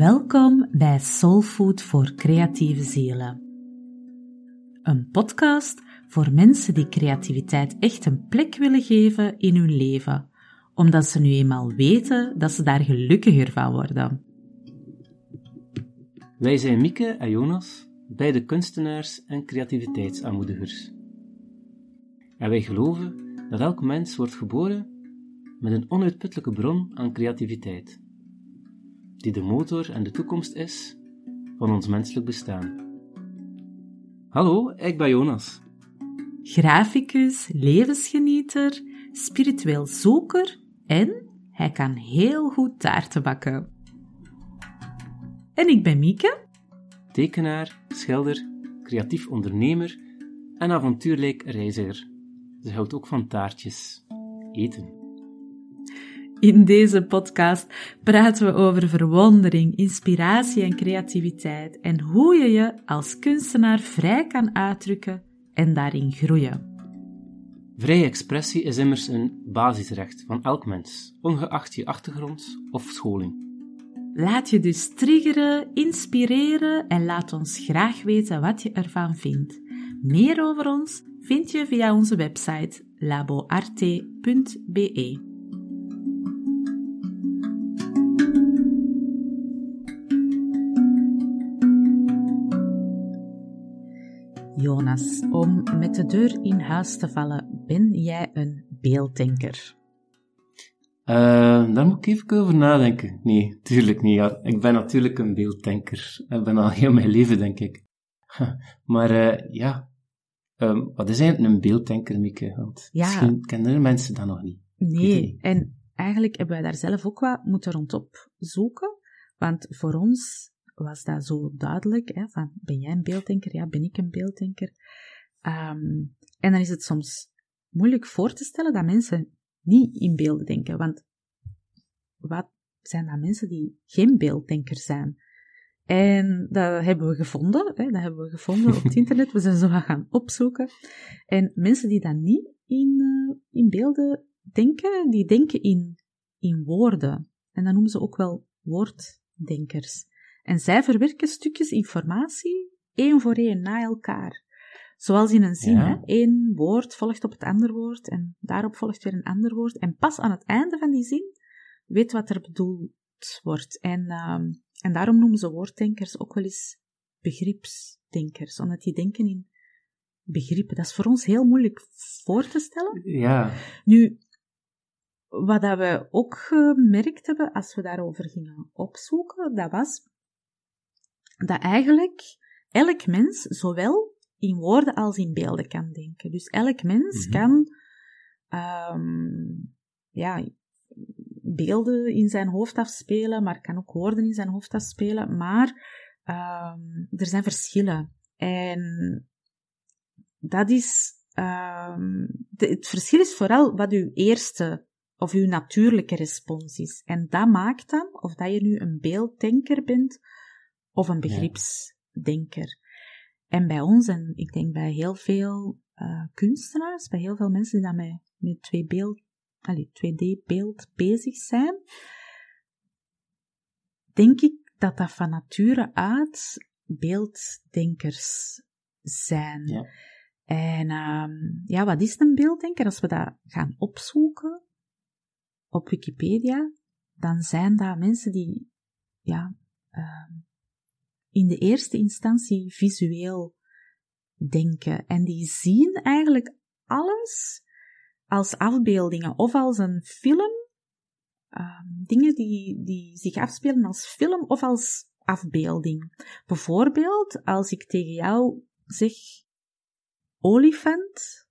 Welkom bij Soulfood voor creatieve zielen. Een podcast voor mensen die creativiteit echt een plek willen geven in hun leven, omdat ze nu eenmaal weten dat ze daar gelukkiger van worden. Wij zijn Mieke en Jonas, beide kunstenaars en creativiteitsaanmoedigers. En wij geloven dat elk mens wordt geboren met een onuitputtelijke bron aan creativiteit die de motor en de toekomst is van ons menselijk bestaan. Hallo, ik ben Jonas. Graficus, levensgenieter, spiritueel zoeker en hij kan heel goed taarten bakken. En ik ben Mieke. Tekenaar, schilder, creatief ondernemer en avontuurlijk reiziger. Ze houdt ook van taartjes. Eten. In deze podcast praten we over verwondering, inspiratie en creativiteit en hoe je je als kunstenaar vrij kan uitdrukken en daarin groeien. Vrije expressie is immers een basisrecht van elk mens, ongeacht je achtergrond of scholing. Laat je dus triggeren, inspireren en laat ons graag weten wat je ervan vindt. Meer over ons vind je via onze website laboarte.be. Jonas, om met de deur in huis te vallen, ben jij een beelddenker? Uh, daar moet ik even over nadenken. Nee, tuurlijk niet. Ja. Ik ben natuurlijk een beelddenker. Ik ben al heel mijn leven, denk ik. maar uh, ja, um, wat is eigenlijk een beelddenker, Mieke? Want ja. misschien kennen mensen dat nog niet. Nee, en eigenlijk hebben wij daar zelf ook wat moeten rondop zoeken. Want voor ons was dat zo duidelijk, hè, van ben jij een beelddenker? Ja, ben ik een beelddenker? Um, en dan is het soms moeilijk voor te stellen dat mensen niet in beelden denken, want wat zijn dat mensen die geen beelddenker zijn? En dat hebben we gevonden, hè, dat hebben we gevonden op het internet, we zijn zo gaan opzoeken. En mensen die dan niet in, uh, in beelden denken, die denken in, in woorden. En dat noemen ze ook wel woorddenkers. En zij verwerken stukjes informatie één voor één na elkaar. Zoals in een zin, hè? Eén woord volgt op het andere woord en daarop volgt weer een ander woord. En pas aan het einde van die zin weet wat er bedoeld wordt. En, uh, en daarom noemen ze woorddenkers ook wel eens begripsdenkers, omdat die denken in begrippen. Dat is voor ons heel moeilijk voor te stellen. Ja. Nu, wat dat we ook gemerkt hebben als we daarover gingen opzoeken, dat was dat eigenlijk elk mens zowel in woorden als in beelden kan denken. Dus elk mens mhm. kan um, ja, beelden in zijn hoofd afspelen, maar kan ook woorden in zijn hoofd afspelen. Maar um, er zijn verschillen. En dat is. Um, de, het verschil is vooral wat uw eerste of uw natuurlijke respons is. En dat maakt dan, of dat je nu een beelddenker bent of een begripsdenker. En bij ons, en ik denk bij heel veel uh, kunstenaars, bij heel veel mensen die dan met, met 2 beeld, 2D-beeld bezig zijn, denk ik dat dat van nature uit beelddenkers zijn. Ja. En um, ja, wat is een beelddenker? Als we dat gaan opzoeken op Wikipedia, dan zijn dat mensen die ja, um, in de eerste instantie visueel denken. En die zien eigenlijk alles als afbeeldingen of als een film. Um, dingen die, die zich afspelen als film of als afbeelding. Bijvoorbeeld, als ik tegen jou zeg olifant,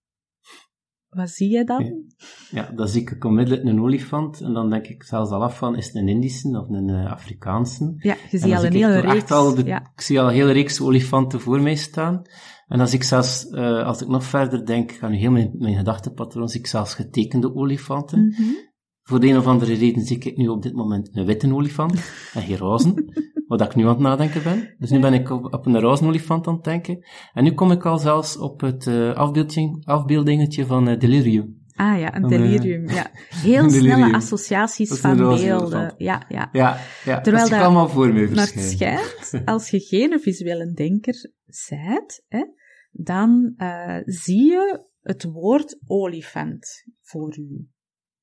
wat zie je dan? Ja, dan zie ik onmiddellijk een olifant en dan denk ik zelfs al af van, is het een Indische of een uh, Afrikaanse? Ja, je ziet al een hele reeks. Al de, ja. Ik zie al een hele reeks olifanten voor mij staan. En als ik zelfs, uh, als ik nog verder denk, ga nu heel mijn, mijn gedachtenpatroon, zie ik zelfs getekende olifanten. Mm -hmm. Voor de een of andere reden zie ik nu op dit moment een witte olifant en geen rozen. wat ik nu aan het nadenken ben. Dus nu ben ik op, op een rozenolifant aan het denken. En nu kom ik al zelfs op het uh, afbeelding, afbeeldingetje van uh, Delirium. Ah ja, een eh, delirium. Ja. Heel snelle associaties van roze beelden. Ja, ja. Ja, ja. Terwijl dat allemaal voor me Maar het schijnt, als je geen visuele denker bent, hè, dan eh, zie je het woord olifant voor je.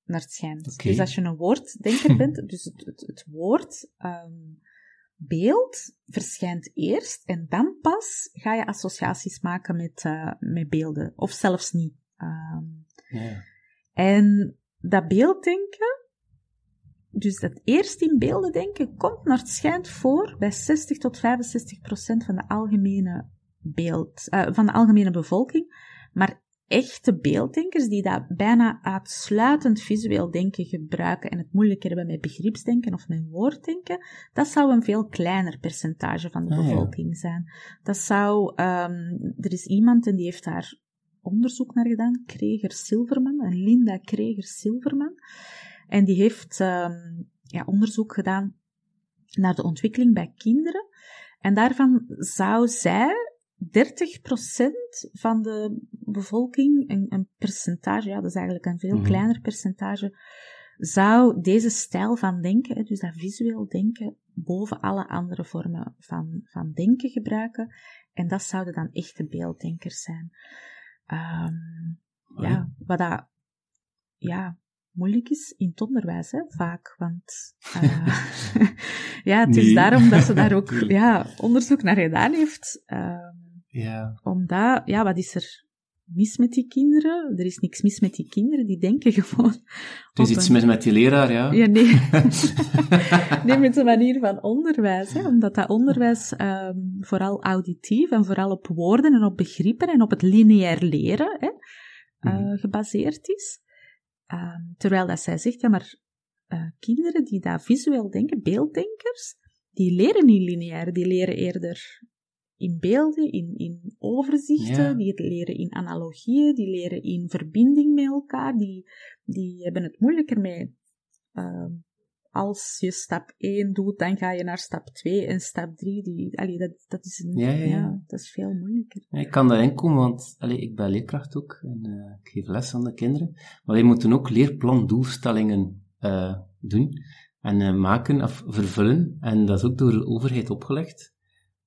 Naar het schijnt. Dus als je een woorddenker bent, dus het, het, het woord ehm, beeld verschijnt eerst en dan pas ga je associaties maken met, eh, met beelden. Of zelfs niet. Ehm, Ja. en dat beelddenken, dus dat eerst in beelden denken, komt naar het schijnt voor bij 60 tot 65 procent van de algemene beeld, eh, van de algemene bevolking. Maar echte beelddenkers die dat bijna uitsluitend visueel denken gebruiken en het moeilijker hebben met begripsdenken of met woorddenken, dat zou een veel kleiner percentage van de Ah, ja. bevolking zijn. Dat zou, ehm, er is iemand en die heeft daar onderzoek naar gedaan, Kreger Silverman, en Linda Kreger Silverman. En die heeft ehm, ja, onderzoek gedaan naar de ontwikkeling bij kinderen. En daarvan zou zij 30% van de bevolking, een, een percentage, ja, dat is eigenlijk een veel Mhm. kleiner percentage, zou deze stijl van denken, dus dat visueel denken, boven alle andere vormen van, van denken gebruiken. En dat zouden dan echte beelddenkers zijn. Ehm, ja, wat dat, ja, moeilijk is in het onderwijs, hè, vaak. Want, eh, ja, het is Nee. daarom dat ze daar ook, ja, onderzoek naar gedaan heeft. ehm, Ja. omdat, ja, wat is er mis met die kinderen? Er is niks mis met die kinderen, die denken gewoon. Er is iets een- mis met die leraar, ja. Ja, nee. nee, met de manier van onderwijs. Hè? Omdat dat onderwijs ehm, vooral auditief en vooral op woorden en op begrippen en op het lineair leren hè, eh, Mhm. gebaseerd is. Ehm, terwijl dat zij zegt, ja, maar eh, kinderen die dat visueel denken, beelddenkers, die leren niet lineair, die leren eerder in beelden, in, in overzichten, Ja. die leren in analogieën, die leren in verbinding met elkaar, die, die hebben het moeilijker mee. Ehm, als je stap 1 doet, dan ga je naar stap 2 en stap 3. Die, allee, dat, dat, is een, Ja, ja, ja. dat is veel moeilijker. Ik kan daarin komen, want allee, ik ben leerkracht ook en eh, ik geef les aan de kinderen. Maar wij moeten ook leerplandoelstellingen eh, doen en eh, maken of vervullen. En dat is ook door de overheid opgelegd.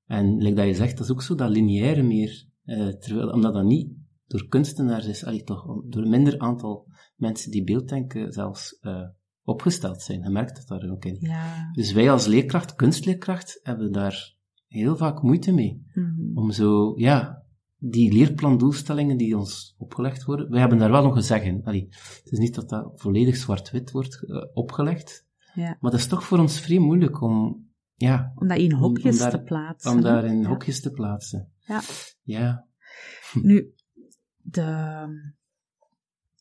En like dat je zegt, dat is ook zo dat lineaire meer, eh, terwijl, omdat dat niet door kunstenaars is, allee, toch door een minder aantal mensen die beelddenken zelfs eh, opgesteld zijn. Je merkt dat daar ook in. Ja. Dus wij als leerkracht, kunstleerkracht, hebben daar heel vaak moeite mee Mhm. om zo, ja, die leerplandoelstellingen die ons opgelegd worden, wij hebben daar wel nog een zeggen. Allee, het is niet dat dat volledig zwart-wit wordt eh, opgelegd, ja. maar dat is toch voor ons vrij moeilijk om, ja, Om dat in om hokjes daar- te plaatsen. om daar in Ja. hokjes te plaatsen. Ja. Ja. Nu, de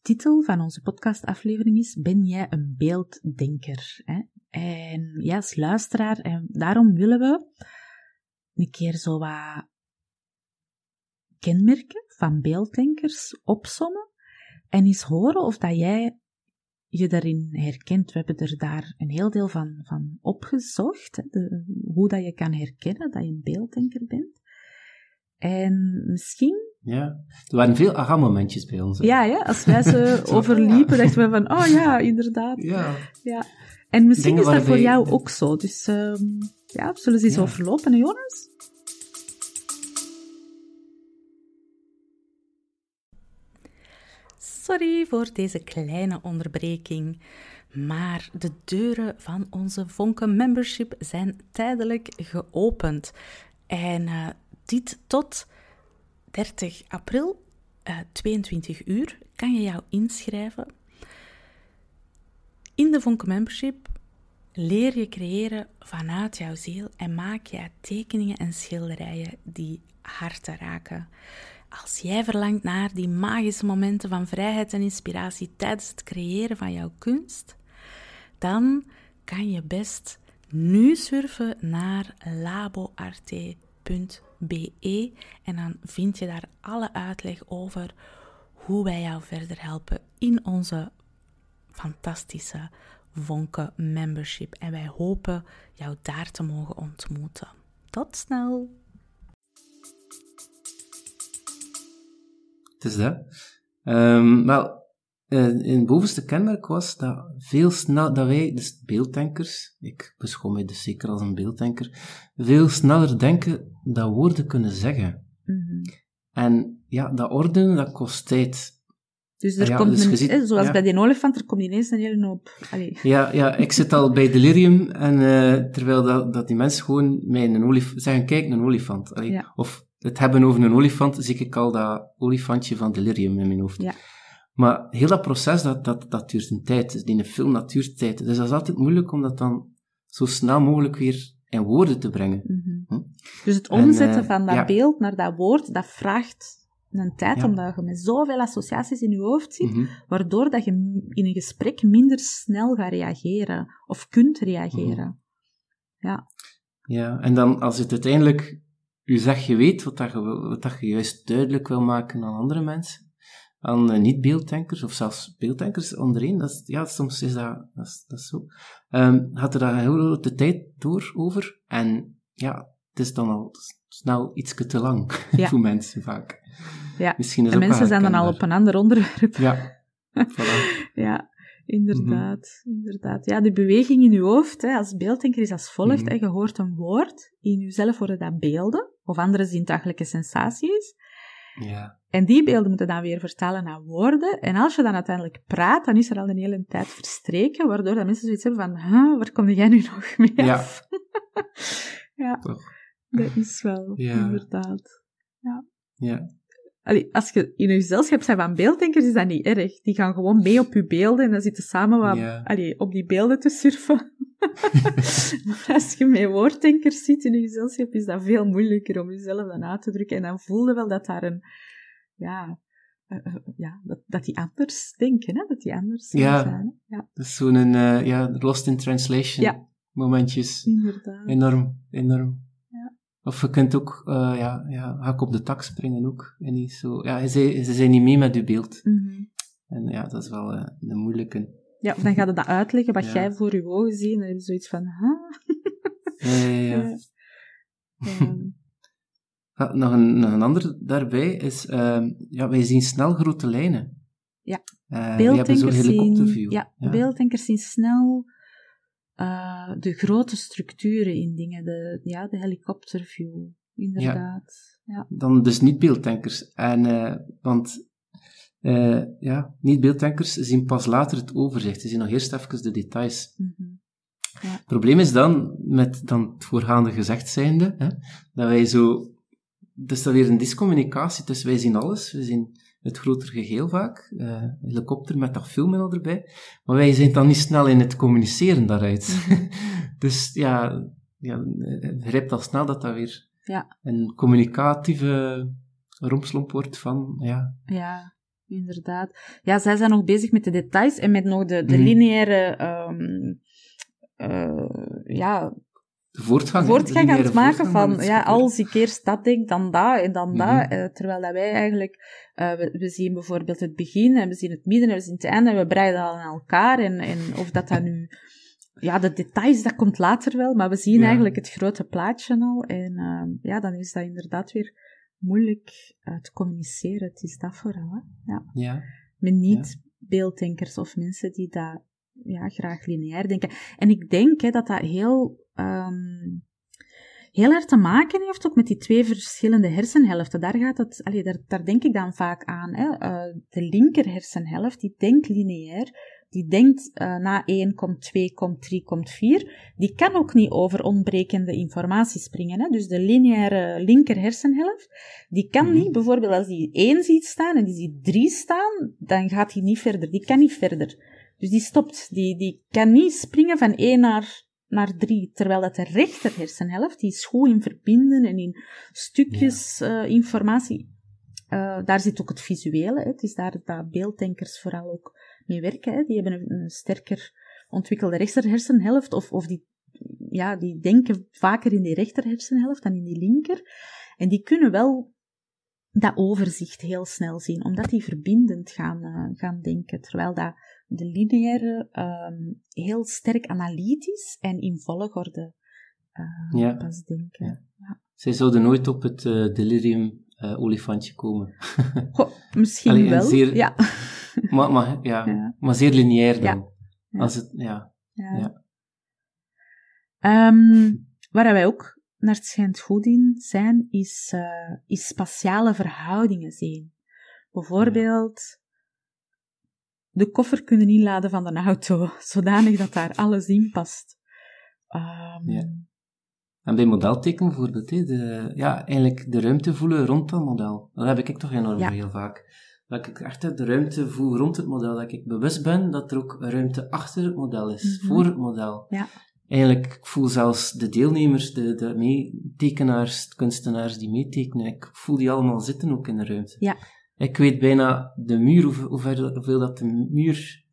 titel van onze podcastaflevering is Ben jij een beelddenker? Hè? En ja, als luisteraar, en daarom willen we een keer zo wat kenmerken van beelddenkers opsommen en eens horen of dat jij je daarin herkent. We hebben er daar een heel deel van, van opgezocht, hè, de, hoe dat je kan herkennen dat je een beelddenker bent. En misschien ja. Er waren veel aha-momentjes bij ons. hè. ja, ja, als wij ze overliepen, ja. dachten we van, oh ja, inderdaad. Ja. Ja. En misschien Dingen is dat voor jou ook zo. Dus ehm, ja, zullen ze eens Ja. overlopen, hè, Jonas? Sorry voor deze kleine onderbreking. Maar de deuren van onze Vonken Membership zijn tijdelijk geopend. En eh, dit tot 30 april, eh 22 uur, kan je jou inschrijven. In de Vonken Membership leer je creëren vanuit jouw ziel en maak je tekeningen en schilderijen die harten raken. Als jij verlangt naar die magische momenten van vrijheid en inspiratie tijdens het creëren van jouw kunst, dan kan je best nu surfen naar laboarte.be en dan vind je daar alle uitleg over hoe wij jou verder helpen in onze fantastische Vonken membership. En wij hopen jou daar te mogen ontmoeten. Tot snel! Het is dat. Ehm, wel, uh, een bovenste kenmerk was dat veel snel, dat wij, dus beelddenkers, ik beschouw mij dus zeker als een beelddenker, veel sneller denken dat woorden kunnen zeggen. Mhm. En ja, dat ordenen, dat kost tijd. Dus er Ja, komt dus een, ziet- hè, zoals ja. bij die olifant, er komt ineens een hele hoop. Allee. Ja, ja, ik zit al bij delirium en eh, terwijl dat, dat die mensen gewoon mij een olifant zeggen, kijk, een olifant. Allee, Ja. Of het hebben over een olifant, zie ik al dat olifantje van delirium in mijn hoofd. Ja. Maar heel dat proces, dat, dat, dat duurt een tijd. Dus in een film, dat duurt tijd. Dus dat is altijd moeilijk om dat dan zo snel mogelijk weer in woorden te brengen. Mhm. Hm. Dus het En, omzetten eh, van dat ja. beeld naar dat woord, dat vraagt een tijd, Ja. omdat je met zoveel associaties in je hoofd zit, Mhm. waardoor dat je in een gesprek minder snel gaat reageren, of kunt reageren. Ja, en dan als het uiteindelijk u zegt, je weet wat, dat je, wat dat je juist duidelijk wil maken aan andere mensen, aan eh, niet-beelddenkers, of zelfs beelddenkers dat is, ja, soms is dat, dat, is, dat is zo, Ehm had er daar heel de tijd door over, en ja, het is dan al snel iets te lang Ja. voor mensen vaak. Ja. Misschien is En mensen zijn dan al op een ander onderwerp. Ja, voilà. Ja, inderdaad, inderdaad. Ja, de beweging in je hoofd, hè, als beelddenker is als volgt. Mhm. hè, je hoort een woord, in jezelf worden dat beelden, of andere zintuigelijke sensaties. Ja, En die beelden moeten dan weer vertalen naar woorden. En als je dan uiteindelijk praat, dan is er al een hele tijd verstreken, waardoor dat mensen zoiets hebben van, huh, waar kom jij nu nog mee Ja. af? ja, toch. dat is wel, Ja. inderdaad. Ja, Allee, als je in een gezelschap bent van beelddenkers, is dat niet erg. Die gaan gewoon mee op je beelden en dan zitten samen wat, allee, op die beelden te surfen. maar als je met woorddenkers zit in een gezelschap, is dat veel moeilijker om jezelf dan uit te drukken. En dan voel je wel dat daar een, ja, eh, eh, ja dat, dat die anders denken, hè? dat die anders Ja. zijn. Hè? Ja, dat is zo'n, eh, ja, lost in translation Ja. momentjes. inderdaad. Enorm, enorm. Ja. Of je kunt ook, eh, ja, ja, ga ik op de tak springen ook. En niet zo, ja, ze, ze zijn niet mee met je beeld. Mhm. En ja, dat is wel eh, een moeilijke. Ja, dan gaat het dat uitleggen wat Ja. jij voor je ogen ziet. En dan heb je zoiets van, huh? Ja, ja, ja. Ja. Ja. Ja, nog, een, nog een ander daarbij is, ehm, ja, wij zien snel grote lijnen. Ja. Eh, beelddenkers zien, helikopterview. ja, beelddenkers zien snel eh, de grote structuren in dingen, de, ja, de helikopterview, inderdaad. Ja. Dan dus niet beelddenkers. En, eh, want, eh, ja, niet beelddenkers zien pas later het overzicht. Ze zien nog eerst even de details. Mhm. Het probleem is dan, met dan het voorgaande gezegd zijnde, hè, dat wij zo... Dus dat weer een discommunicatie, dus wij zien alles, we zien het grotere geheel vaak, eh, helikopter met dat filmen erbij, maar wij zijn dan niet snel in het communiceren daaruit. dus ja, ja, je begrijpt al snel dat dat weer Ja. een communicatieve rompslomp wordt van, ja, Ja, inderdaad. Ja, zij zijn nog bezig met de details en met nog de, de Mhm. lineaire ehm, eh, ja, voortgang. voortgang aan het maken van, het ja, als ik eerst dat denk, dan dat en dan dat. Eh, terwijl dat wij eigenlijk, eh, we, we zien bijvoorbeeld het begin en we zien het midden en we zien het einde en we breiden al aan elkaar. En, en of dat dan nu, ja, de details, dat komt later wel, maar we zien Ja. eigenlijk het grote plaatje al. En ehm, ja, dan is dat inderdaad weer moeilijk eh, te communiceren. Het is dat vooral, hè. Ja. Ja, Met niet-beelddenkers of mensen die dat ja, graag lineair denken. En ik denk hè, dat dat heel, ehm, heel erg te maken heeft ook met die twee verschillende hersenhelften. Daar, gaat het, allee, daar, daar denk ik dan vaak aan. Hè. Eh, de linker hersenhelft, die denkt lineair. Die denkt eh, na 1 komt 2, komt 3, komt 4. Die kan ook niet over ontbrekende informatie springen. Hè. Dus de lineaire linker hersenhelft, die kan Mhm. niet, bijvoorbeeld als die 1 ziet staan en die ziet 3 staan, dan gaat hij niet verder. Die kan niet verder. Dus die stopt. Die, die kan niet springen van 1 naar, naar 3. Terwijl dat de rechter hersenhelft, die is goed in verbinden en in stukjes eh, informatie. Eh, daar zit ook het visuele. Hè. Het is daar dat beelddenkers vooral ook mee werken. Hè. Die hebben een, een sterker ontwikkelde rechter hersenhelft. Of, of die, ja, die denken vaker in die rechter hersenhelft dan in die linker. En die kunnen wel dat overzicht heel snel zien, omdat die verbindend gaan, eh, gaan denken. Terwijl dat de lineaire ehm, heel sterk analytisch en in volgorde Ja. pas denken. zij zouden nooit op het eh, delirium eh, olifantje komen. Goh, misschien Allee, wel. zeer- Ja. maar, maar, ja, Ja. maar zeer lineair dan. Ja. Ja. Als het, ja. Ja. Ja. Ehm, waar wij ook naar het schijnt goed in zijn, is, eh, is spatiale verhoudingen zien. Bijvoorbeeld de koffer kunnen inladen van de auto, zodanig dat daar alles in past. Ehm, Ja. En bij modelteken bijvoorbeeld, de, ja, eigenlijk de ruimte voelen rond dat model. Dat heb ik toch enorm Ja. heel vaak. Dat ik echt de ruimte voel rond het model. Dat ik bewust ben dat er ook ruimte achter het model is, Mhm. voor het model. Ja. Eigenlijk, ik voel zelfs de deelnemers, de, de meetekenaars, de kunstenaars die meetekenen, ik voel die allemaal zitten ook in de ruimte. Ja. Ik weet bijna de muur, hoe- hoeveel, hoeveel dat de muur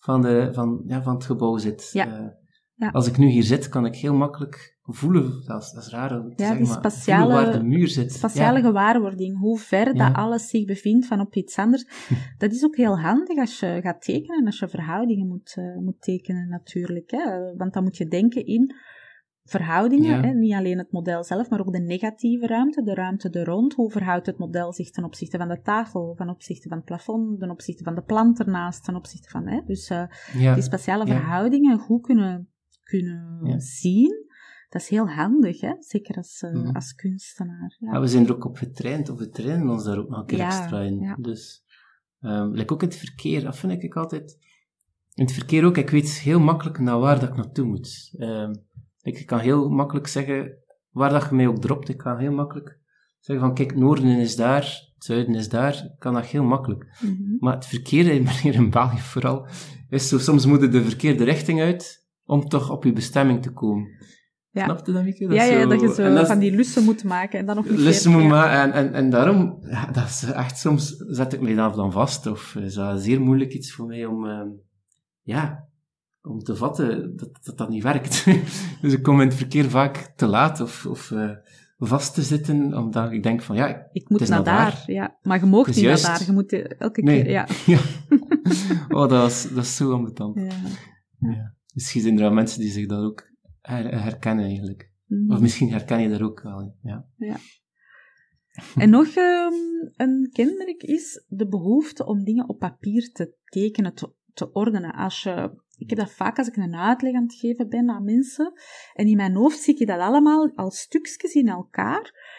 van, de, van, ja, van het gebouw zit. Ja. Eh, Ja. Als ik nu hier zit, kan ik heel makkelijk voelen, dat is, dat is raar om te Ja, zeggen, spatiale- waar de muur zit. Spatiale Ja. gewaarwording, hoe ver dat alles zich bevindt van op iets anders. Dat is ook heel handig als je gaat tekenen, als je verhoudingen moet, eh, moet tekenen natuurlijk. Hè? Want dan moet je denken in verhoudingen, Ja. hè? niet alleen het model zelf, maar ook de negatieve ruimte, de ruimte er rond. Hoe verhoudt het model zich ten opzichte van de tafel, ten opzichte van het plafond, ten opzichte van de plant ernaast, ten opzichte van... Hè? Dus eh, Ja. die spatiale Ja. verhoudingen goed kunnen, kunnen Ja. zien, dat is heel handig, hè? zeker als, eh, als kunstenaar. Ja. We zijn er ook op getraind, of we trainen ons daar ook nog een keer extra in. Dus, like ook in het verkeer, dat vind ik altijd... In het verkeer ook, ik weet heel makkelijk naar waar dat ik naartoe moet. Ehm, ik kan heel makkelijk zeggen, waar dat je mij ook dropt, ik kan heel makkelijk zeggen van, kijk, noorden is daar, het zuiden is daar, ik kan dat heel makkelijk. Mhm. Maar het verkeer, hier in België vooral, is zo, soms moet je de verkeerde richting uit, om toch op je bestemming te komen. Ja. Snap je dat, Mieke? Dat ja, ja, zo- dat je zo dat van die lussen moet maken en dan nog een lussen moet maken. En, en, en daarom, ja, dat is echt soms, zet ik mij dan, dan vast, of is dat zeer moeilijk iets voor mij om, ehm, ja, om te vatten dat dat, dat niet werkt. dus ik kom in het verkeer vaak te laat of, of eh, vast te zitten, omdat ik denk van, ja, ik- moet naar daar, daar. ja. Maar je mag is niet naar daar, je moet eh, elke Nee. keer, ja. ja. oh, dat is, dat is zo ambetant. ja. Ja. Misschien zijn er wel mensen die zich dat ook her- herkennen eigenlijk. Mhm. Of misschien herken je dat ook wel, ja. En nog ehm, een kenmerk is de behoefte om dingen op papier te tekenen, te, te ordenen. Als je, ik heb dat vaak als ik een uitleg aan het geven ben aan mensen, en in mijn hoofd zie ik dat allemaal als stukjes in elkaar.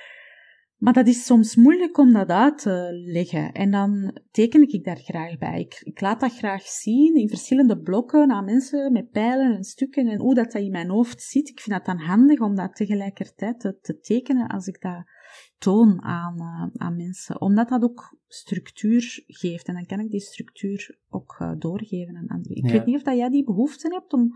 Maar dat is soms moeilijk om dat uit te leggen. En dan teken ik daar graag bij. Ik, ik laat dat graag zien in verschillende blokken aan mensen met pijlen en stukken en hoe dat, dat in mijn hoofd zit. Ik vind dat dan handig om dat tegelijkertijd te, te tekenen als ik dat toon aan, eh, aan mensen. Omdat dat ook structuur geeft. En dan kan ik die structuur ook eh, doorgeven aan anderen. Ik Ja. weet niet of dat jij die behoefte hebt om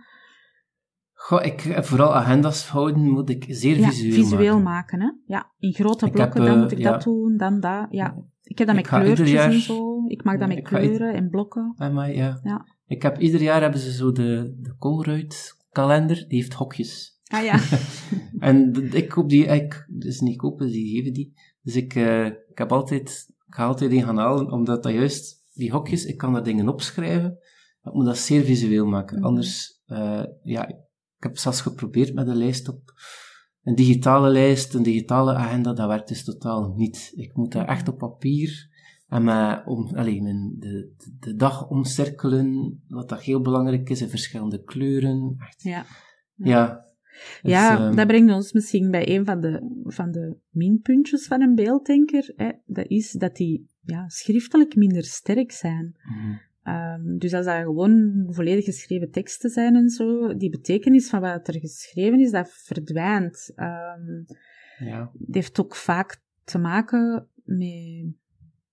Goh, ik, eh, vooral agendas houden moet ik zeer ja, visueel, visueel maken. maken. hè? Ja, in grote Ik blokken, heb, dan moet ik ja. dat doen, dan dat. Ja. Ik heb dat met kleurtjes jaar- en zo. Ik maak dat met kleuren en blokken. Ah, maar ja. Ja. Ik heb, ieder jaar hebben ze zo de, de Colruyt kalender, die heeft hokjes. Ah ja. En ik koop die, ik, dus niet kopen, die geven die. Dus ik, eh, ik heb altijd, ik ga altijd een gaan halen, omdat dat juist, die hokjes, ik kan daar dingen opschrijven, maar ik moet dat zeer visueel maken. Mhm. Anders, eh, ja, ik heb zelfs geprobeerd met een lijst op, een digitale lijst, een digitale agenda, dat werkt dus totaal niet. Ik moet dat echt op papier, en met, om, alleen, de, de, de dag omcirkelen, wat dat heel belangrijk is, in verschillende kleuren. Echt, ja. ja. Dus, Ja, ehm, dat brengt ons misschien bij een van de, van de minpuntjes van een beelddenker. Hè. Dat is dat die ja, schriftelijk minder sterk zijn. mhm. Ehm, dus als dat gewoon volledig geschreven teksten zijn en zo, die betekenis van wat er geschreven is, dat verdwijnt. Ehm, ja. het heeft ook vaak te maken met,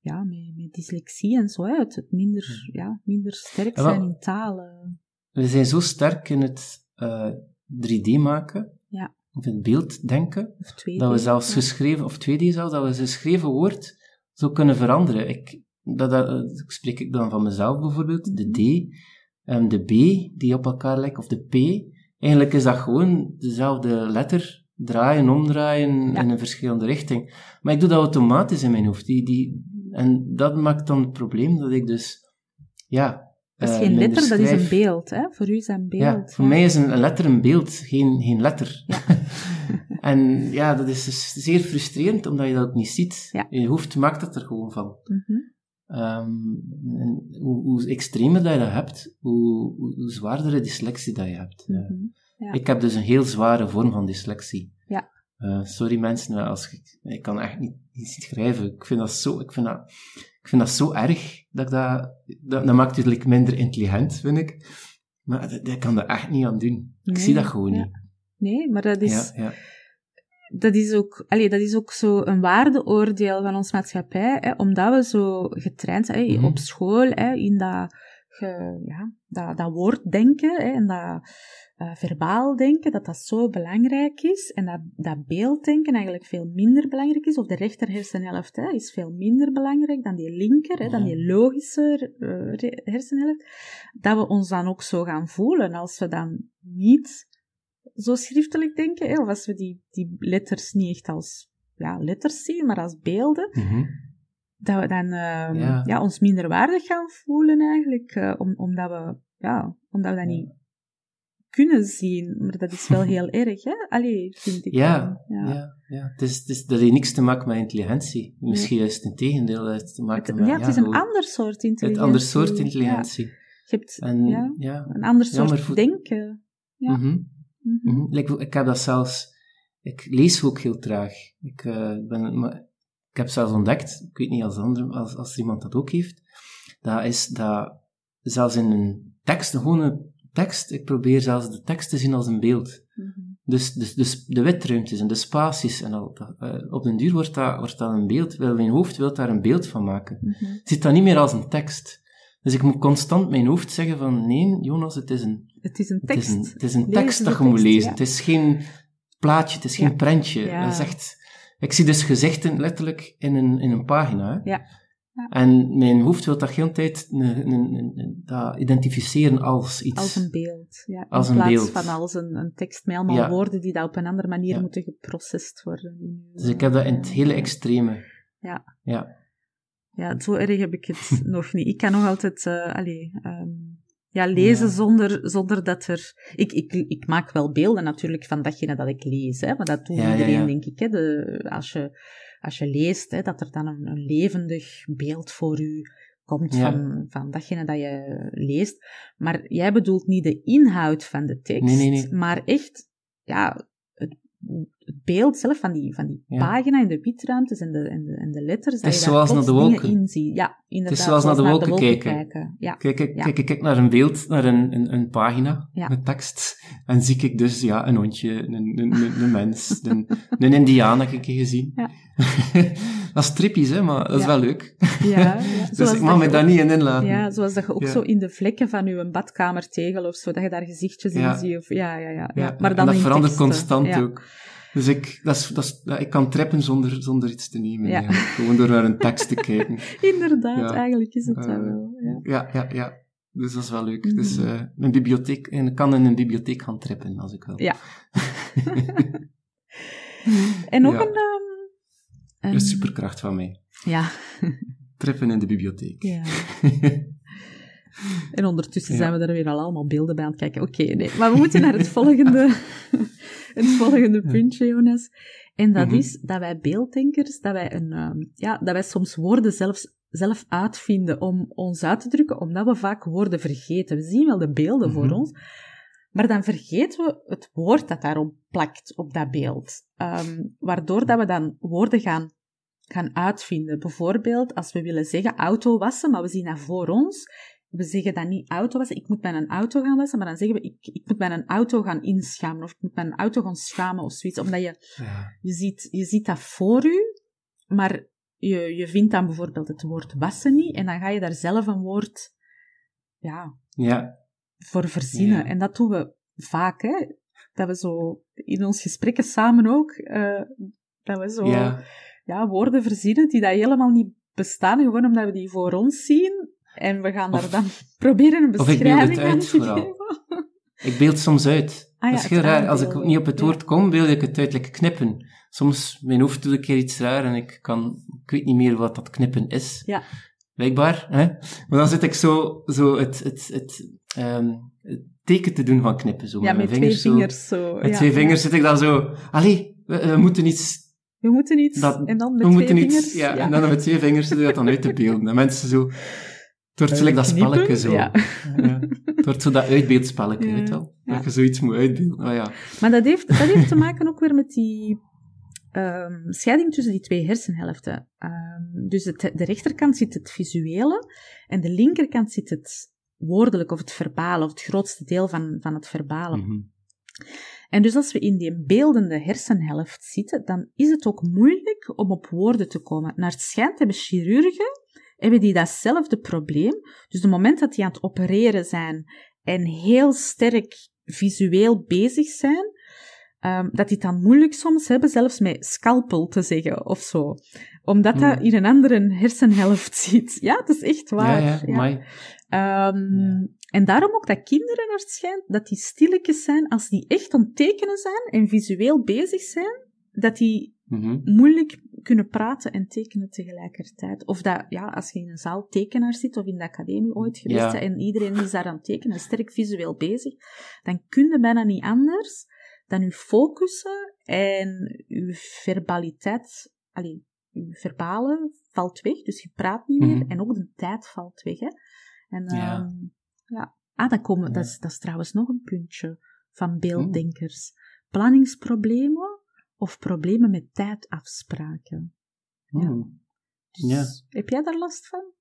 ja, met, met dyslexie en zo, hè. Het, het minder, ja, minder sterk zijn in talen. We zijn zo sterk in het eh, 3D maken, Ja. of in het beelddenken, Of twee dat we zelfs ja. geschreven, of 2D zelfs, dat we een geschreven woord zo kunnen veranderen. Ik, dat, dat, dat spreek ik dan van mezelf bijvoorbeeld, de D en de B die op elkaar lijken, of de P. Eigenlijk is dat gewoon dezelfde letter, draaien, omdraaien Ja. in een verschillende richting. Maar ik doe dat automatisch in mijn hoofd. Die, die, en dat maakt dan het probleem dat ik dus, ja... Dat is eh, geen letter, dat is een beeld. Hè? Voor u is dat een beeld. Ja, voor mij is een, letter een beeld, geen, geen letter. en ja, dat is dus zeer frustrerend, omdat je dat niet ziet. Je hoofd maakt het er gewoon van. Mhm. ehm, hoe, hoe extremer dat je dat hebt, hoe, hoe, hoe zwaardere dyslexie dat je hebt. Mhm. Ja. Ik heb dus een heel zware vorm van dyslexie. Ja. Eh, sorry mensen, als ik, ik kan echt niet, niet schrijven. Ik vind dat zo, ik vind dat, ik vind dat zo erg, dat ik dat, dat, dat maakt je minder intelligent, vind ik. Maar dat, dat kan dat echt niet aan doen. Ik Nee, zie dat gewoon ja. niet. Nee, maar dat is, Ja, ja. dat is ook, allee, dat is ook zo een waardeoordeel van ons maatschappij, hè, omdat we zo getraind zijn hè, Mhm. op school, hè, in dat, ge, ja, dat, dat woorddenken hè, en dat eh, verbaal denken, dat dat zo belangrijk is en dat, dat beelddenken eigenlijk veel minder belangrijk is, of de rechter hersenhelft hè, is veel minder belangrijk dan die linker, hè, dan die logische re- hersenhelft, dat we ons dan ook zo gaan voelen als we dan niet zo schriftelijk denken, hè, of als we die, die letters niet echt als ja, letters zien, maar als beelden, Mhm. dat we dan ehm, Ja. ja. ons minder waardig gaan voelen eigenlijk, eh, om, omdat, we, ja, omdat we dat niet kunnen zien. Maar dat is wel heel erg, hè? Allee, vind ik. Ja, ja. ja. ja, Het is, het is, dat heeft niks te maken met intelligentie. Misschien juist een tegendeel. Het te maken Het, met, ja, het is een gewoon ander soort Het intelligentie. ander soort intelligentie. Je hebt En een ander soort voor- denken. Ja. mhm. Mhm. Mhm. Ik heb dat zelfs... Ik lees ook heel traag. Ik, eh, ben, maar, ik heb zelfs ontdekt, ik weet niet als, andere, als, als iemand dat ook heeft, dat is dat zelfs in een tekst, een gewone tekst, ik probeer zelfs de tekst te zien als een beeld. Mhm. Dus, dus, dus de witruimtes en de spaties en al dat. eh, op den duur wordt dat, wordt dat een beeld, wel, mijn hoofd wil daar een beeld van maken. Het ziet dat niet meer als een tekst. Dus ik moet constant mijn hoofd zeggen van, nee, Jonas, het is een, Het is een het is tekst. een, het is een tekst dat je moet lezen. ja. Het is geen plaatje, het is Ja. geen prentje. Ja. Dat is echt... Ik zie dus gezichten letterlijk in een, in een pagina. hè. Ja. Ja. En mijn hoofd wil dat heel tijd een, een, een- dat identificeren als iets. Als een beeld. Ja. Als in plaats beeld. van als een, een tekst met allemaal Ja. woorden die dat op een andere manier Ja. moeten geprocessed worden. Dus ik heb dat in het hele extreme. Ja. Ja. Ja, zo erg heb ik het nog niet. Ik kan nog altijd eh allee, ehm, ja, lezen. Zonder, zonder dat er... Ik, ik, ik maak wel beelden natuurlijk van datgene dat ik lees, hè, maar dat doet iedereen, denk ik. Hè, de, als, je, als je leest, hè, dat er dan een, een levendig beeld voor u komt Ja. van, van datgene dat je leest. Maar jij bedoelt niet de inhoud van de tekst, Nee, nee, nee. maar echt ja, het, het beeld zelf van die, van die Ja. pagina in de witruimtes en de, en de, en de letters. dat is je daar zoals naar de wolken. in ziet. Ja, inderdaad. zoals naar de wolken kijken. Kijk, kijk, Ja. kijk, ik kijk naar een beeld, naar een, een, een pagina met tekst. En zie ik dus ja, een hondje, een, een, een, een mens, een, een indiaan heb ik gezien. Ja. dat is trippies, hè, maar dat is wel leuk. Ja, ja. dus Zoals ik mag dat me daar niet in inlaten. Ja, zoals dat je ook zo in de vlekken van je badkamertegel of zo, dat je daar gezichtjes in ziet. Of, ja, ja, ja, Maar en dan dat in verandert teksten. constant ook. Dus ik, dat is, dat is, ja, ik kan trippen zonder, zonder iets te nemen. Ja. Gewoon door naar een tekst te kijken. Inderdaad, eigenlijk is het Eh, wel. Ja. Ja, ja, ja. Dus dat is wel leuk. Dus eh, een bibliotheek, en ik kan in een bibliotheek gaan trippen als ik wil. Ja. En nog een... ehm, Een een- superkracht van mij. Ja. Trippen in de bibliotheek. ja. En ondertussen Ja. zijn we er weer al allemaal beelden bij aan het kijken. Oké, nee. Maar we moeten naar het volgende, het volgende puntje, Jonas. En dat Mhm. is dat wij beelddenkers, dat wij, een, ehm, ja, dat wij soms woorden zelfs, zelf uitvinden om ons uit te drukken, omdat we vaak woorden vergeten. We zien wel de beelden voor Mhm. ons, maar dan vergeten we het woord dat daarop plakt, op dat beeld. Ehm, waardoor dat we dan woorden gaan, gaan uitvinden. Bijvoorbeeld, als we willen zeggen auto wassen, maar we zien dat voor ons. We zeggen dan niet auto wassen, ik moet mijn auto gaan wassen, maar dan zeggen we, ik, ik moet mijn auto gaan inschamen, of ik moet mijn auto gaan schamen, of zoiets. Omdat je, Ja. je, ziet, je ziet dat voor u, maar je, je vindt dan bijvoorbeeld het woord wassen niet, en dan ga je daar zelf een woord, ja, ja. voor verzinnen. Ja. En dat doen we vaak, hè. Dat we zo, in ons gesprekken samen ook, eh, dat we zo ja. ja, woorden verzinnen die dat helemaal niet bestaan, gewoon omdat we die voor ons zien. En we gaan daar dan proberen een of ik beeld het beschrijving aan uit, te vooral. geven. Ik beeld soms uit. Ah ja, dat is heel het raar. Als ik niet op het woord kom, beeld ik het uit. Like knippen. Soms, mijn hoofd doet een keer iets raar en ik kan, ik weet niet meer wat dat knippen is. Ja. Blijkbaar, hè. Maar dan zit ik zo, zo het, het, het, ehm, het teken te doen van knippen. Zo, Ja, mijn met twee vingers zo. vingers zo. Met ja, twee vingers ja. zit ik dan zo, allee, we, we moeten iets We moeten iets, Dat- en dan met we twee moeten vingers. iets, ja, en dan met twee vingers doe je dat dan uit te beelden. En mensen zo, het wordt gelijk dat spelletje zo. ja. Ja. Het wordt zo dat uitbeeldspelletje, Ja, weet je wel? ja. Dat je zoiets moet uitbeelden. Oh ja. Maar dat heeft, dat heeft te maken ook weer met die ehm, scheiding tussen die twee hersenhelften. Ehm, dus het, de rechterkant zit het visuele en de linkerkant zit het woordelijk of het verbale, of het grootste deel van, van het verbale. Mhm. En dus als we in die beeldende hersenhelft zitten, dan is het ook moeilijk om op woorden te komen. Naar het schijnt hebben chirurgen hebben die datzelfde probleem. Dus het moment dat die aan het opereren zijn en heel sterk visueel bezig zijn, ehm, dat die het dan moeilijk soms hebben, zelfs met scalpel te zeggen of zo. Omdat dat Hmm. in een andere hersenhelft zit. Ja, dat is echt waar. Ja, ja, Ja. amai. Ehm, Ja. En daarom ook dat kinderen het schijnt, dat die stilletjes zijn, als die echt aan tekenen zijn en visueel bezig zijn, dat die Mhm. moeilijk kunnen praten en tekenen tegelijkertijd. Of dat, ja, als je in een zaal tekenaar zit of in de academie ooit geweest Ja. en iedereen is daar aan het tekenen, sterk visueel bezig, dan kun je bijna niet anders dan je focussen en je verbaliteit, allee, je verbale valt weg, dus je praat niet meer Mhm. en ook de tijd valt weg. Hè. En, Ja. ehm, ja. Ah, dan komen, Ja. dat, is, dat is trouwens nog een puntje van beelddenkers. Planningsproblemen of problemen met tijdafspraken. Ja. Mm. Dus Ja. Heb jij daar last van?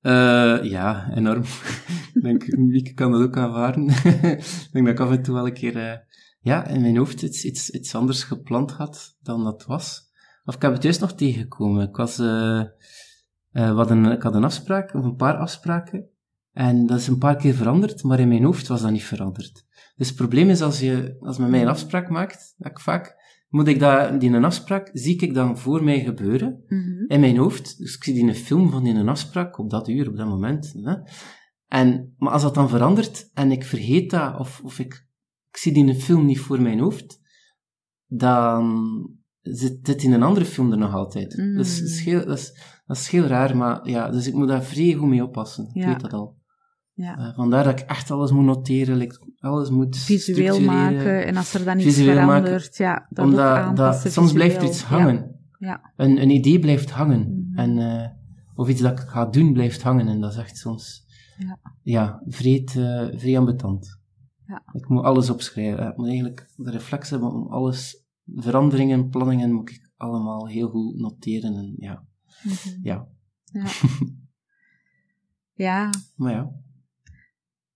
Eh, ja, enorm. ik denk, Mieke kan dat ook aanvaarden. ik denk dat ik af en toe wel een keer, eh, ja, in mijn hoofd iets, iets, iets anders gepland had dan dat was. Of ik heb het juist nog tegengekomen. Ik was, eh, eh, we hadden, ik had een afspraak, of een paar afspraken, en dat is een paar keer veranderd, maar in mijn hoofd was dat niet veranderd. Dus het probleem is, als je, als men mij een afspraak maakt, dat ik vaak, moet ik dat, die een afspraak, zie ik dan voor mij gebeuren, Mhm. in mijn hoofd. Dus ik zie die een film van die een afspraak op dat uur, op dat moment. Hè. En, maar als dat dan verandert en ik vergeet dat, of, of ik, ik zie die een film niet voor mijn hoofd, dan zit dit in een andere film er nog altijd. Mm. Dat, is, dat, is heel, dat, is, dat is heel raar, maar ja, dus ik moet daar vrij goed mee oppassen. Ik weet dat al. Ja. Eh, vandaar dat ik echt alles moet noteren, like, alles moet Visueel maken en als er dan iets Visueel maken, verandert, ja, dat Omdat aanpassen dat, soms blijft er iets hangen. Ja. Een, een idee blijft hangen. Mhm. En, eh, of iets dat ik ga doen blijft hangen. En dat is echt soms, Ja. ja, vrij ambetant. Ja. Ik moet alles opschrijven. Ik moet eigenlijk de reflex hebben om alles, veranderingen, planningen, moet ik allemaal heel goed noteren. En ja, Mhm. ja. Ja. ja. Maar ja,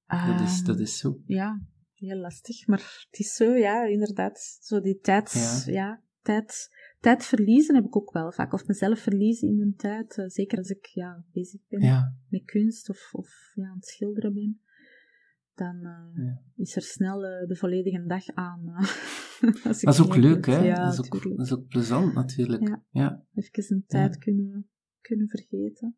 dat is, ehm, dat is zo. Ja, heel lastig, maar het is zo, ja, inderdaad. Zo die tijd, Ja. ja, tijd, tijd verliezen heb ik ook wel vaak. Of mezelf verliezen in mijn tijd, eh, zeker als ik ja, bezig ben Ja, met kunst of, of ja, aan het schilderen ben. Dan eh, Ja. is er snel eh, de volledige dag aan. dat is ook leuk, hè. Ja, dat, is ook, tuurlijk. dat is ook plezant, natuurlijk. Ja. ja. Even een tijd kunnen, kunnen vergeten.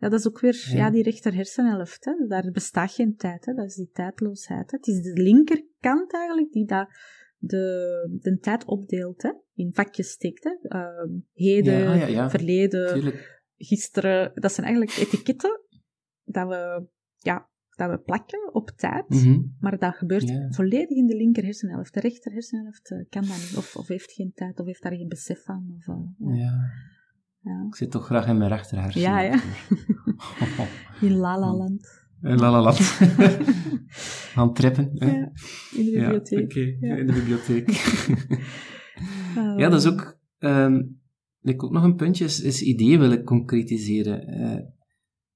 Ja, dat is ook weer ja. Ja. die rechter hersenhelft. Hè. Daar bestaat geen tijd. Hè. Dat is die tijdloosheid. Hè. Het is de linkerkant eigenlijk die dat de, de tijd opdeelt. Hè. In vakjes steekt. Hè. Ehm, heden, Ja, ah, ja, verleden, Tuurlijk. gisteren. Dat zijn eigenlijk etiketten dat we, ja, dat we plakken op tijd. Mhm. Maar dat gebeurt volledig in de linker hersenhelft. De rechter hersenhelft eh, kan dat niet. Of, of heeft geen tijd, of heeft daar geen besef van. Of, eh, ja. Ja. Ik zit toch graag in mijn rechterhersen. Ja, ja. In La La. Land. Eh, La la la. Gaan trippen. hè? Ja, in de Ja, bibliotheek. oké, Ja. in de bibliotheek. Ja, dat is ook, ehm ik ook nog een puntje, is, is idee wil ik concretiseren. Eh,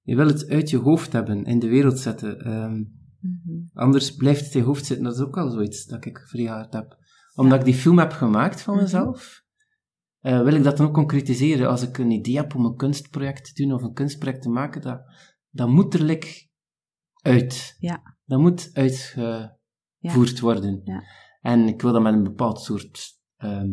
je wil het uit je hoofd hebben, in de wereld zetten. Ehm, mhm. anders blijft het in je hoofd zitten. Dat is ook al zoiets dat ik vrij hard heb. Omdat ik die film heb gemaakt van Mhm. mezelf, eh, wil ik dat dan ook concretiseren. Als ik een idee heb om een kunstproject te doen of een kunstproject te maken, dat, dat moet er like uit. Ja. Dat moet uitgevoerd worden. Ja. En ik wil dat met een bepaald soort ehm,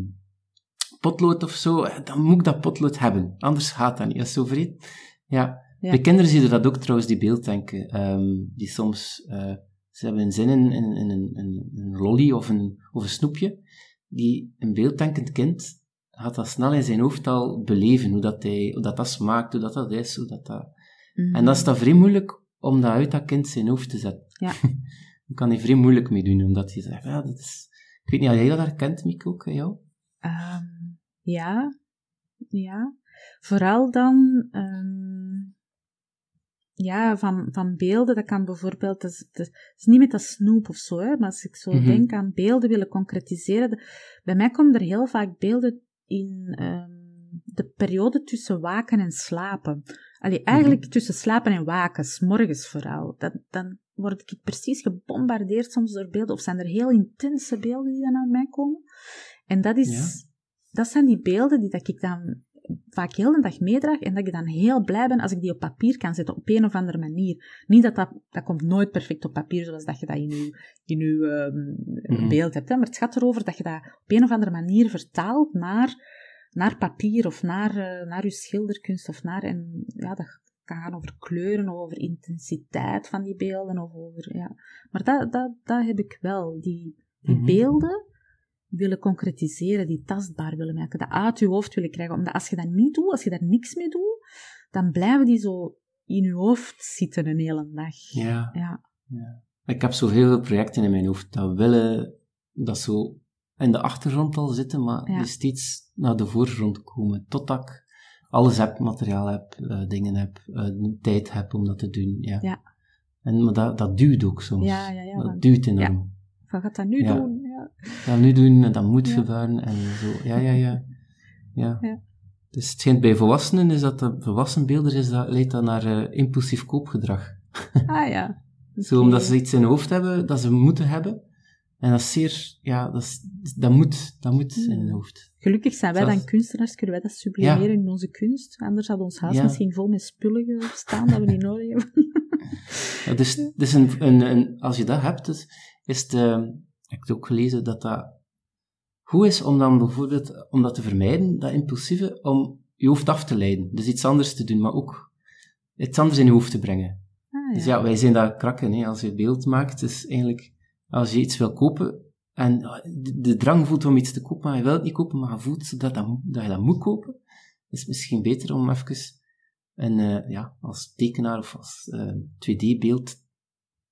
potlood of zo, eh, dan moet ik dat potlood hebben. Anders gaat dat niet. Dat is zo vreed. Ja. Ja. Bij kinderen zie je dat ook trouwens, die beelddenken. ehm, die soms, eh, ze hebben een zin in, in, in, in, in een lolly of een, of een snoepje. Die, een beelddenkend kind gaat dat snel in zijn hoofd al beleven, hoe dat, hij, hoe dat, dat smaakt, hoe dat, dat is, hoe dat, dat... Mhm. En dat is dan vrij moeilijk om dat uit dat kind zijn hoofd te zetten. Ja. Daar kan hij vrij moeilijk mee doen, omdat hij zegt, ja, dat is... Ik weet niet, had jij dat herkent, Mieke, ook, jou? Ehm, ja, ja. Vooral dan, ehm, ja, van, van beelden, dat kan bijvoorbeeld, dat is, niet met dat snoep of zo, hè, maar als ik zo Mhm. denk aan beelden willen concretiseren, de- bij mij komen er heel vaak beelden in ehm, de periode tussen waken en slapen. Allee, eigenlijk tussen slapen en waken, 's morgens vooral. Dan, dan word ik precies gebombardeerd soms door beelden, of zijn er heel intense beelden die dan naar mij komen. En dat, is, dat zijn die beelden die dat ik dan vaak heel de dag meedraag en dat ik dan heel blij ben als ik die op papier kan zetten, op een of andere manier. Niet dat dat, dat komt nooit perfect op papier, zoals dat je dat in je, in je ehm, Mhm. beeld hebt. Hè? Maar het gaat erover dat je dat op een of andere manier vertaalt naar, naar papier of naar, eh, naar je schilderkunst of naar, en ja, dat kan gaan over kleuren of over intensiteit van die beelden of over, ja. Maar dat, dat, dat heb ik wel, die, die Mhm. beelden willen concretiseren, die tastbaar willen maken, dat uit je hoofd willen krijgen. Omdat als je dat niet doet, als je daar niks mee doet, dan blijven die zo in je hoofd zitten een hele dag. Ja. Ja. Ik heb zoveel projecten in mijn hoofd dat willen dat zo in de achtergrond al zitten, maar Ja. steeds naar de voorgrond komen. Totdat ik alles heb, materiaal heb, eh, dingen heb, eh, tijd heb om dat te doen. Ja. Ja. En, maar dat, dat duwt ook soms. Ja, ja, ja, dat duwt enorm. Wat gaat dat nu doen? Ja. Nu doen en dat moet Ja. gebeuren en zo. Ja, ja, ja. ja. Ja. Dus het schijnt bij volwassenen is dat de volwassen beelden is dat, leidt dat naar eh, impulsief koopgedrag. Ah ja. Zo, omdat ze iets in hun hoofd hebben dat ze moeten hebben. En dat is zeer, ja, dat, is, dat moet, dat moet in hun hoofd. Gelukkig zijn wij Zoals- dan kunstenaars, kunnen wij dat sublimeren in onze kunst. Anders had ons huis Ja. misschien vol met spullen staan dat we niet nodig hebben. Ja, dus, dus een, een, een, als je dat hebt, dus, is eh, ik heb het ook gelezen dat dat goed is om dan bijvoorbeeld, om dat te vermijden, dat impulsieve, om je hoofd af te leiden. Dus iets anders te doen, maar ook iets anders in je hoofd te brengen. Ah, Dus ja. wij zijn daar krakken, hè, als je beeld maakt. Dus eigenlijk, als je iets wil kopen, en ah, de, de drang voelt om iets te kopen, maar je wil het niet kopen, maar je voelt dat, dat, dat je dat moet kopen, is het misschien beter om even een, eh, ja, als tekenaar of als eh, 2D-beeld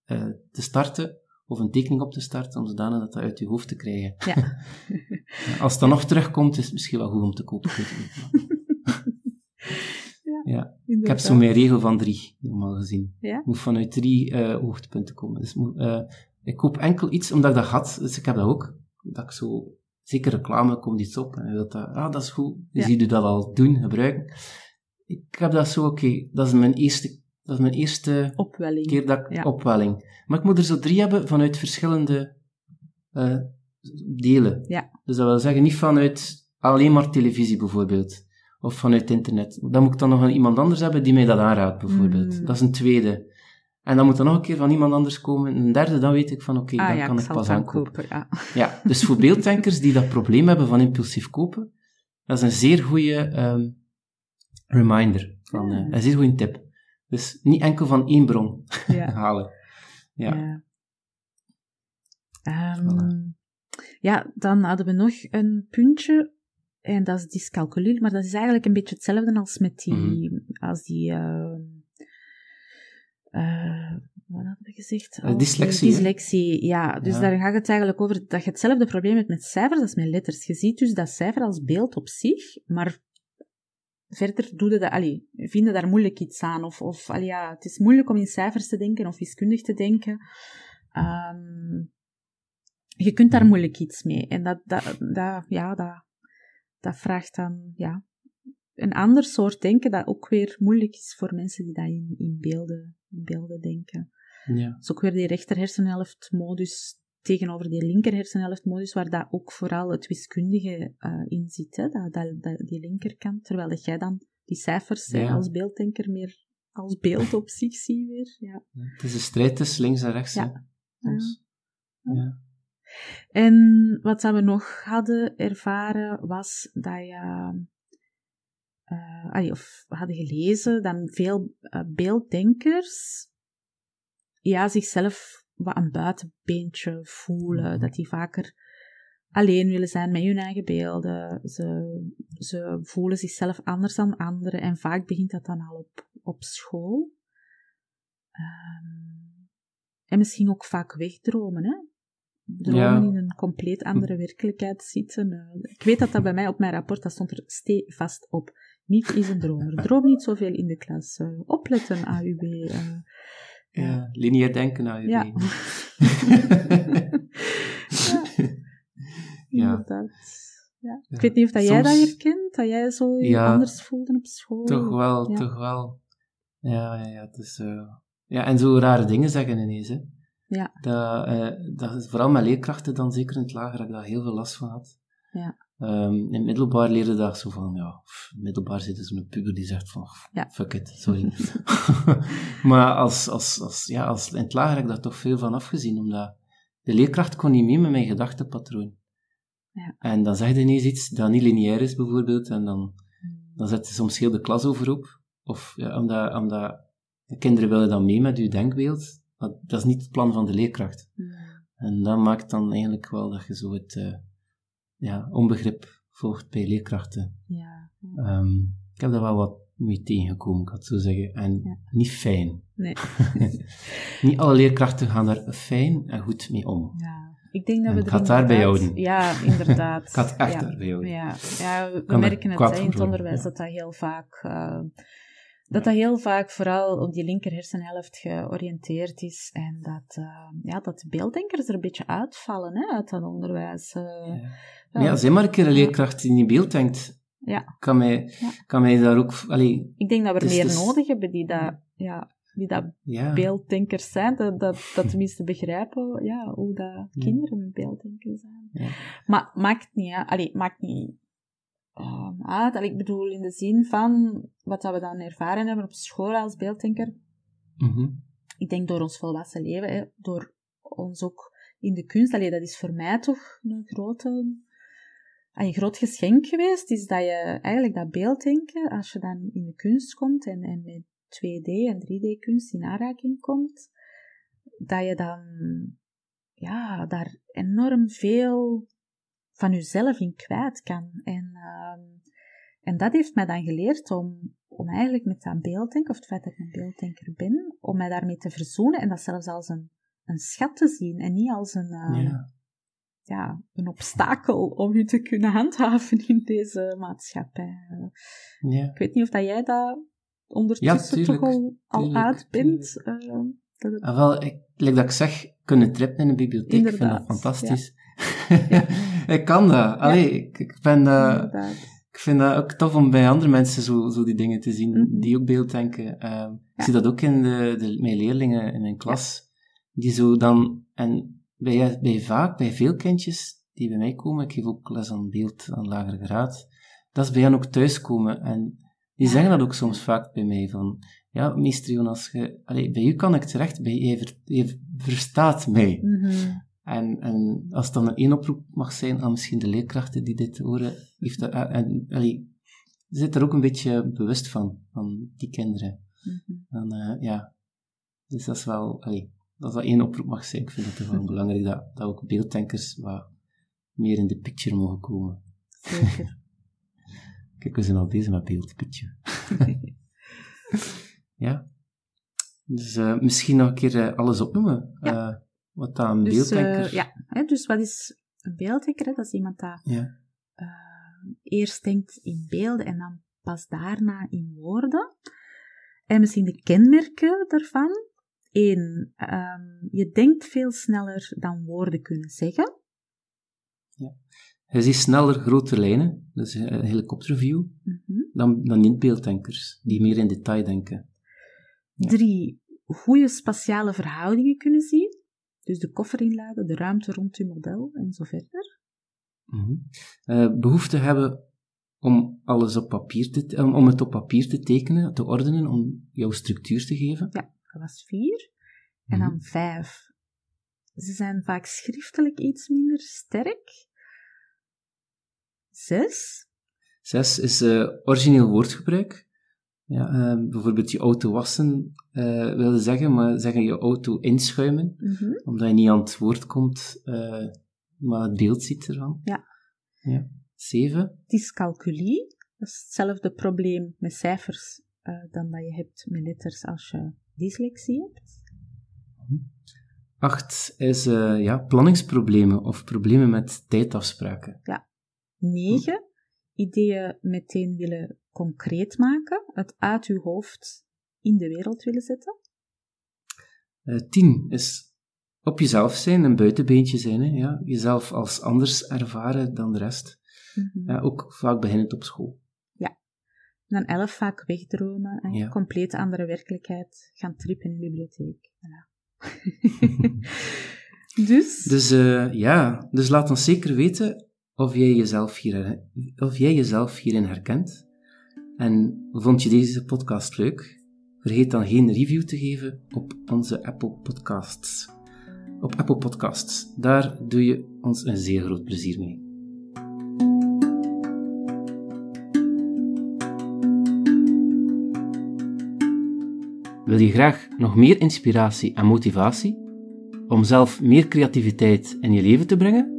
eh, te starten, of een tekening op te starten, om zodanig dat dat uit je hoofd te krijgen. Ja. Ja, Als het dan nog terugkomt, is het misschien wel goed om te kopen. maar- ja. Ik heb zo mijn regel van drie, normaal gezien. Ja? Moet vanuit drie eh, hoogtepunten komen. Dus, eh, ik koop enkel iets omdat ik dat had, dus ik heb dat ook. Dat ik zo, zeker reclame komt iets op en je wilt dat, ah, dat is goed. Ja. je doet dat al doen, gebruiken. Ik heb dat zo, oké, dat is mijn eerste, dat is mijn eerste Opwelling. keer dat ik Ja. opwelling. Maar ik moet er zo drie hebben vanuit verschillende eh, delen. Ja. Dus dat wil zeggen, niet vanuit alleen maar televisie bijvoorbeeld. Of vanuit internet. Dan moet ik dan nog een, iemand anders hebben die mij dat aanraadt, bijvoorbeeld. Mm. Dat is een tweede. En dan moet er nog een keer van iemand anders komen. Een derde, dan weet ik van, oké, ah dan ja, kan ik pas aankopen. kopen. Ja. Ja, dus voor beelddenkers die dat probleem hebben van impulsief kopen, dat is een zeer goede ehm, reminder. Van, eh, een zeer goede tip. Dus niet enkel van één bron Ja. halen. Ja. Ja. Ehm, ja, dan hadden we nog een puntje. En dat is dyscalculie, maar dat is eigenlijk een beetje hetzelfde als met die, Mhm. als die, ehm, eh, wat hadden we gezegd? Eh, die dyslexie? Dyslexie, ja. Dus Ja. daar gaat het eigenlijk over dat je hetzelfde probleem hebt met cijfers als met letters. Je ziet dus dat cijfer als beeld op zich, maar verder doe je dat, allee, vinden daar moeilijk iets aan. Of, of allee, ja, het is moeilijk om in cijfers te denken of wiskundig te denken. Ehm, je kunt daar moeilijk iets mee. En dat, dat, dat, ja, dat, dat vraagt dan ja, een ander soort denken dat ook weer moeilijk is voor mensen die dat in, in, beelden, in beelden denken. Ja. Dat is ook weer die rechter hersenhelftmodus tegenover die linker hersenhelftmodus, waar dat ook vooral het wiskundige eh, in zit, hè, dat, dat, dat, die linkerkant, terwijl dat jij dan die cijfers hè, als beelddenker meer als beeld op zich ziet weer. Ja. Het is een strijd tussen links en rechts. Ja. Ja. En wat dat we nog hadden ervaren was dat je, eh, allee, of we hadden gelezen, dat veel eh, beelddenkers ja, zichzelf wat een buitenbeentje voelen, Mhm. dat die vaker alleen willen zijn met hun eigen beelden. Ze, ze voelen zichzelf anders dan anderen en vaak begint dat dan al op, op school. Ehm, en misschien ook vaak wegdromen, hè? dromen Ja. in een compleet andere werkelijkheid zitten. Eh, ik weet dat dat bij mij op mijn rapport, dat stond er stevast op. Niet is een dromer. Droom niet zoveel in de klas. Eh, opletten, AUB. Ja, lineair denken, nou, Ja. ja. Ja. Ja. Ik weet niet of dat jij dat herkent, dat jij zo je anders voelde op school. Toch wel, toch wel. Ja, ja, ja. Het is, eh, ja, en zo rare dingen zeggen ineens, hè. Ja. Dat, eh, dat is vooral met leerkrachten dan, zeker in het lager, heb ik daar heel veel last van had. Ja. Ehm, in het middelbaar leerde dat zo van, ja, pff, middelbaar zit dus een puber die zegt van, pff, Ja. fuck it, sorry. maar als, als, als, ja, als, in het lager heb ik daar toch veel van afgezien, omdat de leerkracht kon niet mee met mijn gedachtepatroon. Ja. En dan zeg je ineens iets dat niet lineair is, bijvoorbeeld, en dan, Hmm. dan zet je soms heel de klas overhoop. Of ja, omdat, omdat de kinderen willen dan mee met je denkbeeld, maar dat is niet het plan van de leerkracht. Hmm. En dat maakt dan eigenlijk wel dat je zo het eh, ja, onbegrip volgt bij leerkrachten. Ja. Ehm, ik heb daar wel wat mee tegengekomen, ik had zo zeggen. En Ja. niet fijn. Nee. niet alle leerkrachten gaan daar fijn en goed mee om. Ja. Ik denk dat En we ik daarbij houden. Ja, inderdaad. Ik had echt ja. daarbij houden. Ja, ja we er merken het in het onderwijs dat dat heel vaak... eh, dat dat heel vaak vooral op die linker hersenhelft georiënteerd is en dat, eh, ja, dat de beelddenkers er een beetje uitvallen hè, uit dat onderwijs. eh. Ja. Ja, zeg maar een keer een leerkracht die in beeld denkt, Ja. kan mij, Ja. kan mij daar ook... Allee, Ik denk dat we er Dus- meer dus- nodig hebben die dat, ja, die dat beelddenkers zijn, dat, dat, dat tenminste begrijpen ja, hoe dat kinderen beelddenkers zijn. Ja. Maar maakt niet, hè. Allee, maakt niet uit. Allee, ik bedoel, in de zin van wat dat we dan ervaren hebben op school als beelddenker. Mhm. Ik denk door ons volwassen leven, hè, door ons ook in de kunst. Allee, dat is voor mij toch een grote... Een groot geschenk geweest, is dat je eigenlijk dat beelddenken, als je dan in de kunst komt en, en met 2D en 3D-kunst in aanraking komt, dat je dan ja, daar enorm veel van jezelf in kwijt kan. En, ehm, en dat heeft mij dan geleerd om, om eigenlijk met dat beelddenken, of het feit dat ik een beelddenker ben, om mij daarmee te verzoenen en dat zelfs als een, een schat te zien en niet als een, ehm, Ja. ja, een obstakel om je te kunnen handhaven in deze maatschappij. Ja. Ik weet niet of dat jij dat ondertussen Ja, tuurlijk, toch al, al tuurlijk, uit bent. eh, dat het- Ah, wel, ik, like dat ik zeg, kunnen trippen in een bibliotheek, ik vind dat Inderdaad, ik kan dat. Allee, ik, ik, ben, ik vind dat ook tof om bij andere mensen zo, zo die dingen te zien, Mhm. die ook beelddenken. Ehm Ik zie dat ook in de, de, mijn leerlingen in mijn klas, die zo dan, en bij, bij vaak, bij veel kindjes die bij mij komen, ik geef ook les aan beeld aan lagere graad, dat is bij hen ook thuiskomen. En die zeggen dat ook soms vaak bij mij, van, ja, meester Jonas, je, allee, bij u kan ik terecht, bij je, ver- je verstaat mij. Mhm. En, en als het dan een één oproep mag zijn aan misschien de leerkrachten die dit horen, heeft dat, en, allee, zit er ook een beetje bewust van, van die kinderen. Mhm. Dan, eh, ja, dus dat is wel, allee, als dat één oproep mag zijn, ik vind het toch wel belangrijk dat, dat ook beelddenkers wat meer in de picture mogen komen. Zeker. Kijk, we zijn al bezig met beeldpicture. ja. Dus eh, misschien nog een keer eh, alles opnoemen. Ja. Wat dat een Dus, beelddenker... eh, ja, hè, dus wat is een beelddenker? Hè? Dat is iemand dat ja. eh, eerst denkt in beelden en dan pas daarna in woorden. En misschien de kenmerken daarvan. Eén, ehm, je denkt veel sneller dan woorden kunnen zeggen. Je ziet sneller grote lijnen, dus een helikopterview, Mhm. dan, dan niet-beelddenkers, die meer in detail denken. Ja. Drie, goede spatiale verhoudingen kunnen zien. Dus de koffer inladen, de ruimte rond je model en zo verder. Mhm. Eh, behoefte hebben om alles op papier te, om, om het op papier te tekenen, te ordenen, om jouw structuur te geven. Dat was vier. En Mhm. dan vijf. Ze zijn vaak schriftelijk iets minder sterk. Zes. Zes is eh, origineel woordgebruik. Ja, eh, bijvoorbeeld je auto wassen eh wilde zeggen, maar zeggen je auto inschuimen, Mhm. omdat je niet aan het woord komt, eh, maar het beeld ziet ervan. Ja. ja. Zeven. Dyscalculie. Dat is hetzelfde probleem met cijfers eh, dan dat je hebt met letters als je dyslexie hebt. Acht is uh, ja, planningsproblemen of problemen met tijdafspraken. Ja. Negen, ideeën meteen willen concreet maken, het uit uw hoofd in de wereld willen zetten. Uh, tien is op jezelf zijn, een buitenbeentje zijn. Hè? Ja? Jezelf als anders ervaren dan de rest. Mm ja, ook vaak beginnend op school. Ja. dan elf vaak wegdromen, en ja. compleet andere werkelijkheid, gaan trippen in de bibliotheek. Voilà. dus? Dus uh, ja, dus laat ons zeker weten of jij jezelf, hier, of jij jezelf hierin herkent. En vond je deze podcast leuk? Vergeet dan geen review te geven op onze Apple Podcasts. Op Apple Podcasts. Daar doe je ons een zeer groot plezier mee. Wil je graag nog meer inspiratie en motivatie om zelf meer creativiteit in je leven te brengen?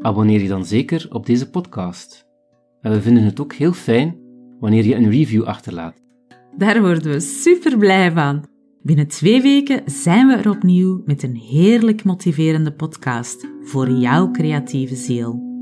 Abonneer je dan zeker op deze podcast. En we vinden het ook heel fijn wanneer je een review achterlaat. Daar worden we super blij van. Binnen twee weken zijn we er opnieuw met een heerlijk motiverende podcast voor jouw creatieve ziel.